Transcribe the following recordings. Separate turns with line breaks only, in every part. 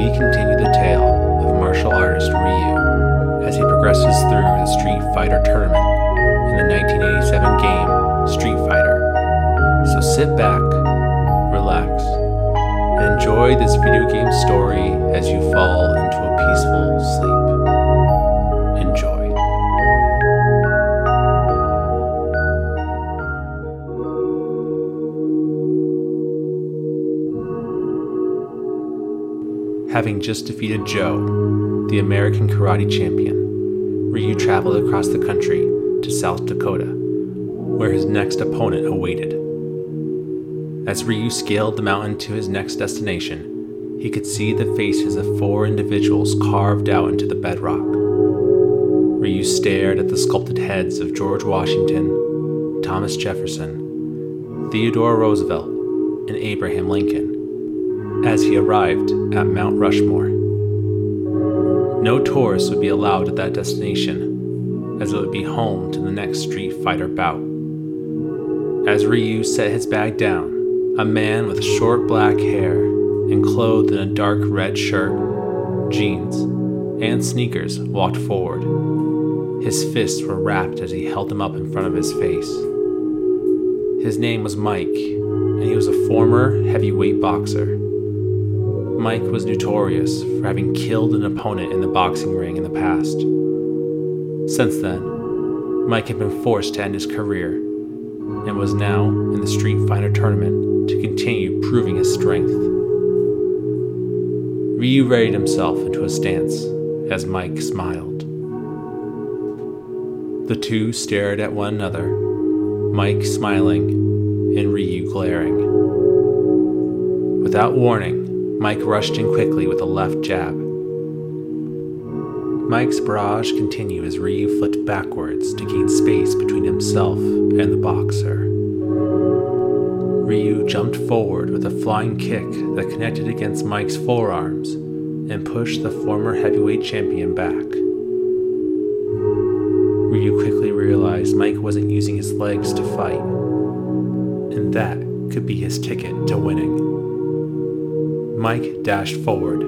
we continue the tale of martial artist Ryu as he progresses through the Street Fighter tournament in the 1987 game Street Fighter. So sit back, relax, and enjoy this video game story as you fall into a peaceful sleep. Having just defeated Joe, the American karate champion, Ryu traveled across the country to South Dakota, where his next opponent awaited. As Ryu scaled the mountain to his next destination, he could see the faces of four individuals carved out into the bedrock. Ryu stared at the sculpted heads of George Washington, Thomas Jefferson, Theodore Roosevelt, and Abraham Lincoln as he arrived at Mount Rushmore. No tourists would be allowed at that destination, as it would be home to the next Street Fighter bout. As Ryu set his bag down, a man with short black hair and clothed in a dark red shirt, jeans, and sneakers walked forward. His fists were wrapped as he held them up in front of his face. His name was Mike, and he was a former heavyweight boxer. Mike was notorious for having killed an opponent in the boxing ring in the past. Since then, Mike had been forced to end his career and was now in the Street Fighter tournament to continue proving his strength. Ryu readied himself into a stance as Mike smiled. The two stared at one another, Mike smiling and Ryu glaring. Without warning, Mike rushed in quickly with a left jab. Mike's barrage continued as Ryu flipped backwards to gain space between himself and the boxer. Ryu jumped forward with a flying kick that connected against Mike's forearms and pushed the former heavyweight champion back. Ryu quickly realized Mike wasn't using his legs to fight, and that could be his ticket to winning. Mike dashed forward.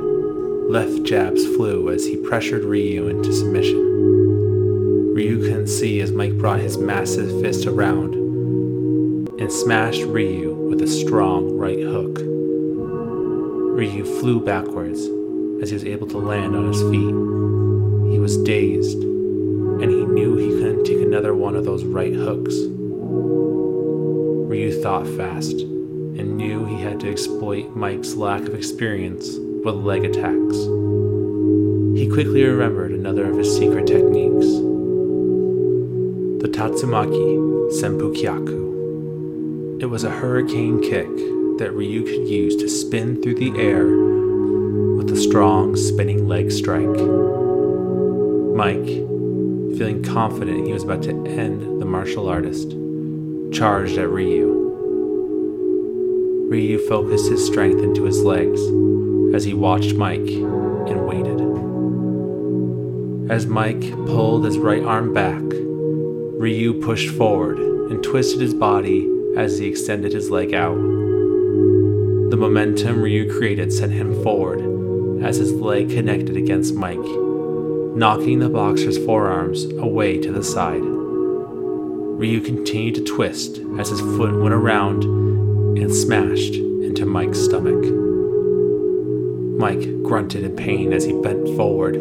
Left jabs flew as he pressured Ryu into submission. Ryu couldn't see as Mike brought his massive fist around and smashed Ryu with a strong right hook. Ryu flew backwards as he was able to land on his feet. He was dazed, and he knew he couldn't take another one of those right hooks. Ryu thought fast to exploit Mike's lack of experience with leg attacks. He quickly remembered another of his secret techniques the Tatsumaki Senpukyaku. It was a hurricane kick that Ryu could use to spin through the air with a strong spinning leg strike. Mike, feeling confident he was about to end the martial artist, charged at Ryu. Ryu focused his strength into his legs as he watched Mike and waited. As Mike pulled his right arm back, Ryu pushed forward and twisted his body as he extended his leg out. The momentum Ryu created sent him forward as his leg connected against Mike, knocking the boxer's forearms away to the side. Ryu continued to twist as his foot went around and smashed into Mike's stomach. Mike grunted in pain as he bent forward.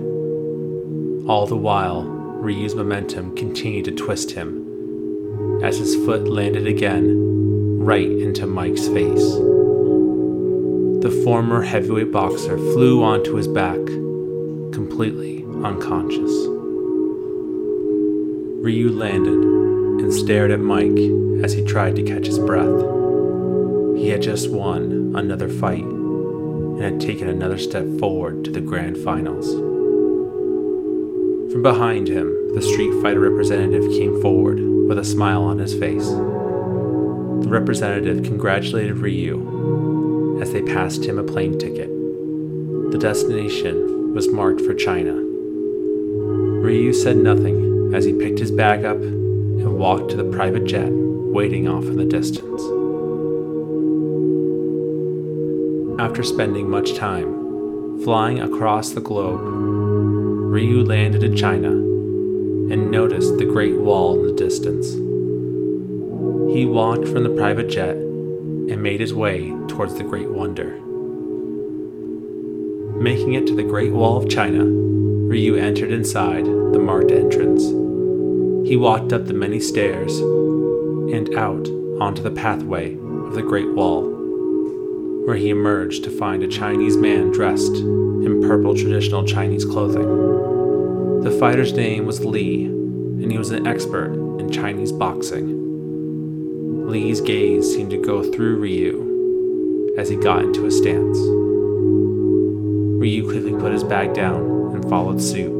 All the while, Ryu's momentum continued to twist him as his foot landed again right into Mike's face. The former heavyweight boxer flew onto his back, completely unconscious. Ryu landed and stared at Mike as he tried to catch his breath. He had just won another fight and had taken another step forward to the grand finals. From behind him, the Street Fighter representative came forward with a smile on his face. The representative congratulated Ryu as they passed him a plane ticket. The destination was marked for China. Ryu said nothing as he picked his bag up and walked to the private jet waiting off in the distance. After spending much time flying across the globe, Ryu landed in China and noticed the Great Wall in the distance. He walked from the private jet and made his way towards the Great Wonder. Making it to the Great Wall of China, Ryu entered inside the marked entrance. He walked up the many stairs and out onto the pathway of the Great Wall, where he emerged to find a Chinese man dressed in purple traditional Chinese clothing. The fighter's name was Lee, and he was an expert in Chinese boxing. Lee's gaze seemed to go through Ryu as he got into a stance. Ryu quickly put his bag down and followed suit.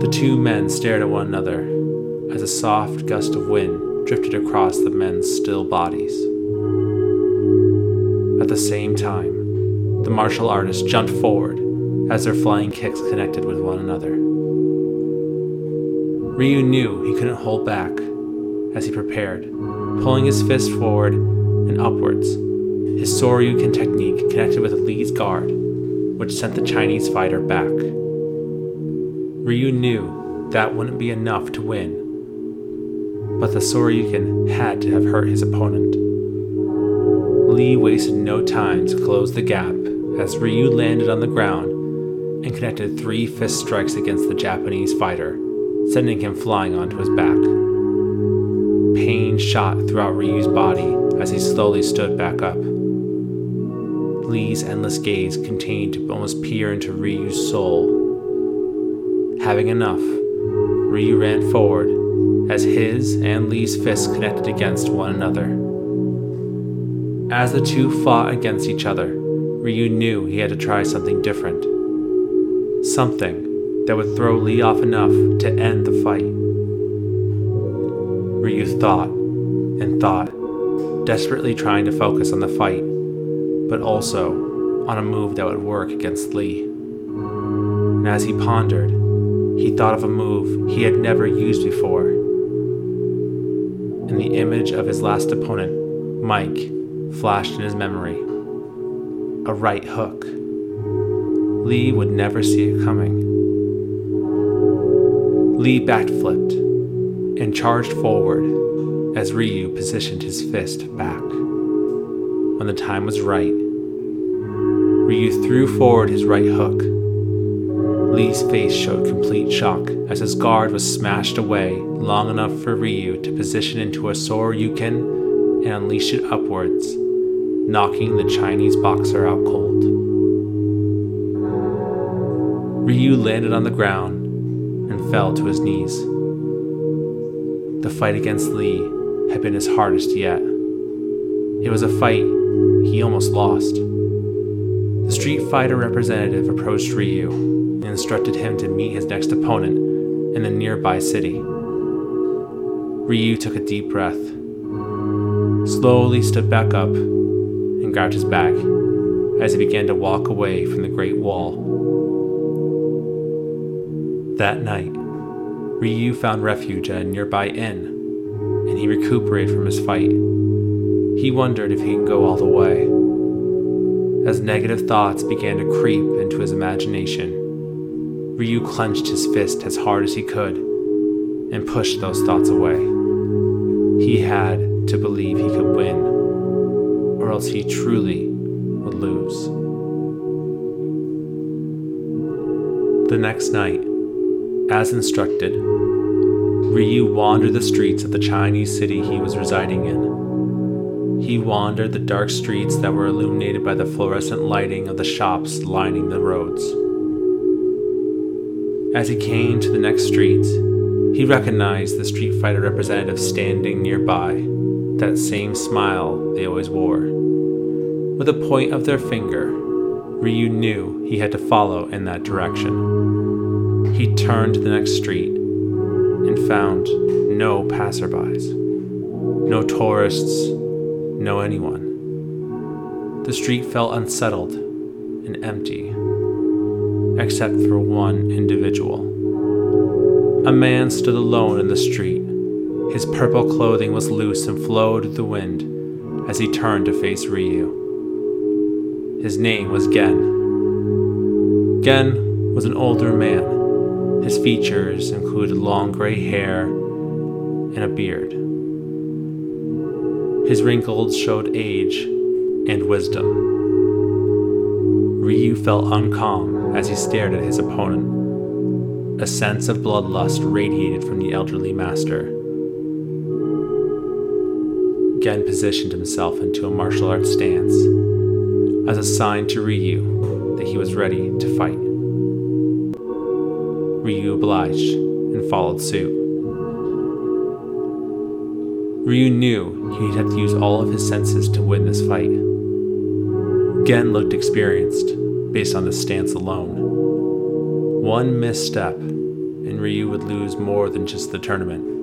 The two men stared at one another as a soft gust of wind drifted across the men's still bodies. At the same time, the martial artists jumped forward as their flying kicks connected with one another. Ryu knew he couldn't hold back as he prepared, pulling his fist forward and upwards. His Shoryuken technique connected with Lee's guard, which sent the Chinese fighter back. Ryu knew that wouldn't be enough to win, but the Shoryuken had to have hurt his opponent. Lee wasted no time to close the gap as Ryu landed on the ground and connected three fist strikes against the Japanese fighter, sending him flying onto his back. Pain shot throughout Ryu's body as he slowly stood back up. Lee's endless gaze continued to almost peer into Ryu's soul. Having enough, Ryu ran forward as his and Lee's fists connected against one another. As the two fought against each other, Ryu knew he had to try something different. Something that would throw Lee off enough to end the fight. Ryu thought and thought, desperately trying to focus on the fight, but also on a move that would work against Lee. And as he pondered, he thought of a move he had never used before. And the image of his last opponent, Mike, flashed in his memory. A right hook. Lee would never see it coming. Lee backflipped and charged forward as Ryu positioned his fist back. When the time was right, Ryu threw forward his right hook Lee's face showed complete shock as his guard was smashed away long enough for Ryu to position into a Shoryuken and unleash it upwards, knocking the Chinese boxer out cold. Ryu landed on the ground and fell to his knees. The fight against Lee had been his hardest yet. It was a fight he almost lost. The Street Fighter representative approached Ryu and instructed him to meet his next opponent in the nearby city. Ryu took a deep breath, slowly stood back up, and grabbed his bag as he began to walk away from the Great Wall. That night, Ryu found refuge at a nearby inn, and he recuperated from his fight. He wondered if he could go all the way. As negative thoughts began to creep into his imagination, Ryu clenched his fist as hard as he could and pushed those thoughts away. He had to believe he could win, or else he truly would lose. The next night, as instructed, Ryu wandered the streets of the Chinese city he was residing in. He wandered the dark streets that were illuminated by the fluorescent lighting of the shops lining the roads. As he came to the next street, he recognized the Street Fighter representative standing nearby, that same smile they always wore. With a point of their finger, Ryu knew he had to follow in that direction. He turned to the next street and found no passerbys, no tourists, no anyone. The street felt unsettled and empty except for one individual. A man stood alone in the street. His purple clothing was loose and flowed the wind as he turned to face Ryu. His name was Gen. Gen was an older man. His features included long gray hair and a beard. His wrinkles showed age and wisdom. Ryu felt uncalm as he stared at his opponent. A sense of bloodlust radiated from the elderly master. Gen positioned himself into a martial arts stance as a sign to Ryu that he was ready to fight. Ryu obliged and followed suit. Ryu knew he'd have to use all of his senses to win this fight. Gen looked experienced, based on the stance alone. One misstep, and Ryu would lose more than just the tournament.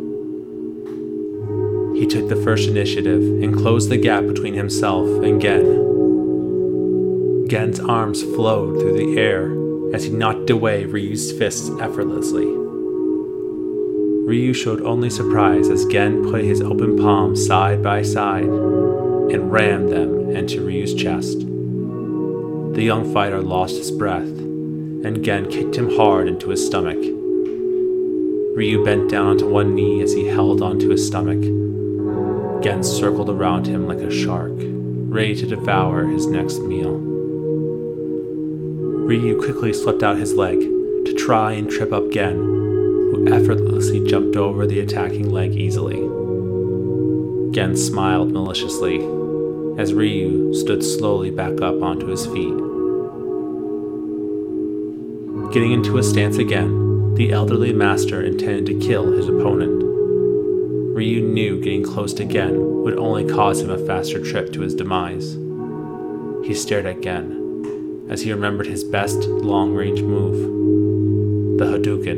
He took the first initiative and closed the gap between himself and Gen. Gen's arms flowed through the air as he knocked away Ryu's fists effortlessly. Ryu showed only surprise as Gen put his open palms side by side and rammed them into Ryu's chest. The young fighter lost his breath, and Gen kicked him hard into his stomach. Ryu bent down onto one knee as he held onto his stomach. Gen circled around him like a shark, ready to devour his next meal. Ryu quickly slipped out his leg to try and trip up Gen, who effortlessly jumped over the attacking leg easily. Gen smiled maliciously as Ryu stood slowly back up onto his feet. Getting into a stance again, the elderly master intended to kill his opponent. Ryu knew getting close Gen would only cause him a faster trip to his demise. He stared at Gen as he remembered his best long range move, the Hadouken.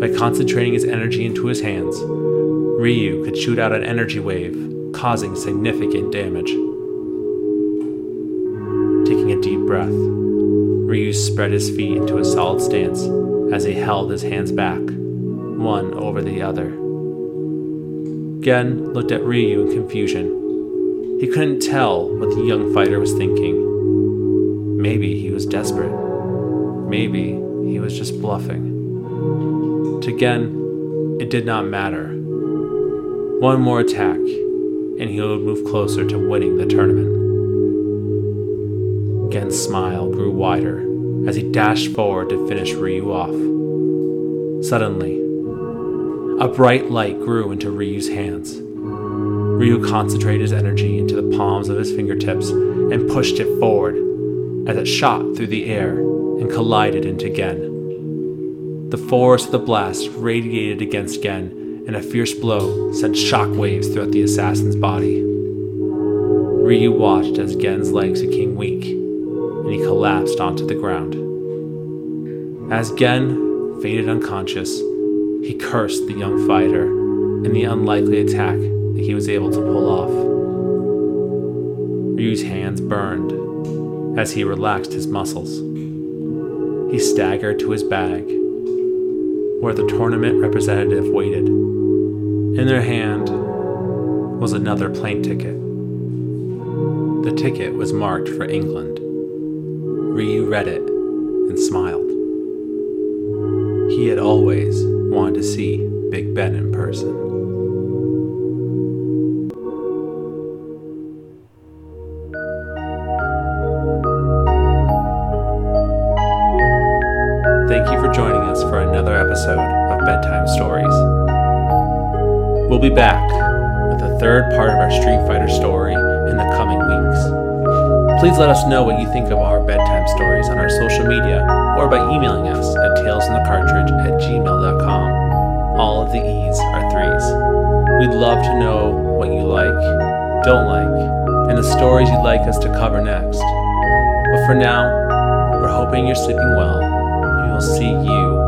By concentrating his energy into his hands, Ryu could shoot out an energy wave, causing significant damage. Taking a deep breath, Ryu spread his feet into a solid stance as he held his hands back, one over the other. Gen looked at Ryu in confusion. He couldn't tell what the young fighter was thinking. Maybe he was desperate. Maybe he was just bluffing. To Gen, it did not matter. One more attack, and he would move closer to winning the tournament. Gen's smile grew wider as he dashed forward to finish Ryu off. Suddenly, a bright light grew into Ryu's hands. Ryu concentrated his energy into the palms of his fingertips and pushed it forward as it shot through the air and collided into Gen. The force of the blast radiated against Gen, and a fierce blow sent shockwaves throughout the assassin's body. Ryu watched as Gen's legs became weak, and he collapsed onto the ground. As Gen faded unconscious, he cursed the young fighter and the unlikely attack that he was able to pull off. Ryu's hands burned as he relaxed his muscles. He staggered to his bag where the tournament representative waited. In their hand was another plane ticket. The ticket was marked for England. Ryu read it and smiled. He had always wanted to see Big Ben in person. Thank you for joining us for another episode of Bedtime Stories. We'll be back with the third part of our Street Fighter story Please let us know what you think of our bedtime stories on our social media or by emailing us at talesinthecartridge at gmail.com. All of the E's are threes. We'd love to know what you like, don't like, and the stories you'd like us to cover next. But for now, we're hoping you're sleeping well, we'll see you